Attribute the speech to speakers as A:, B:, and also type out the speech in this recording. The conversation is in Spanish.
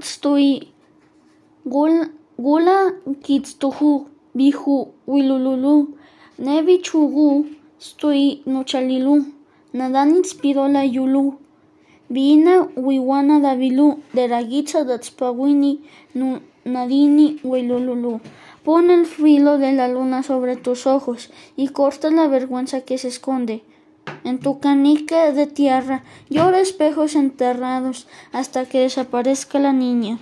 A: estoy gula kitstuhu bihu wilululu nevi chugu estoy nochalilu nadan inspiro la yulu vina wiwana davilu de datspawini nadini wilululu Pon el filo de la luna sobre tus ojos y corta la vergüenza que se esconde. En tu canica de tierra llora espejos enterrados hasta que desaparezca la niña.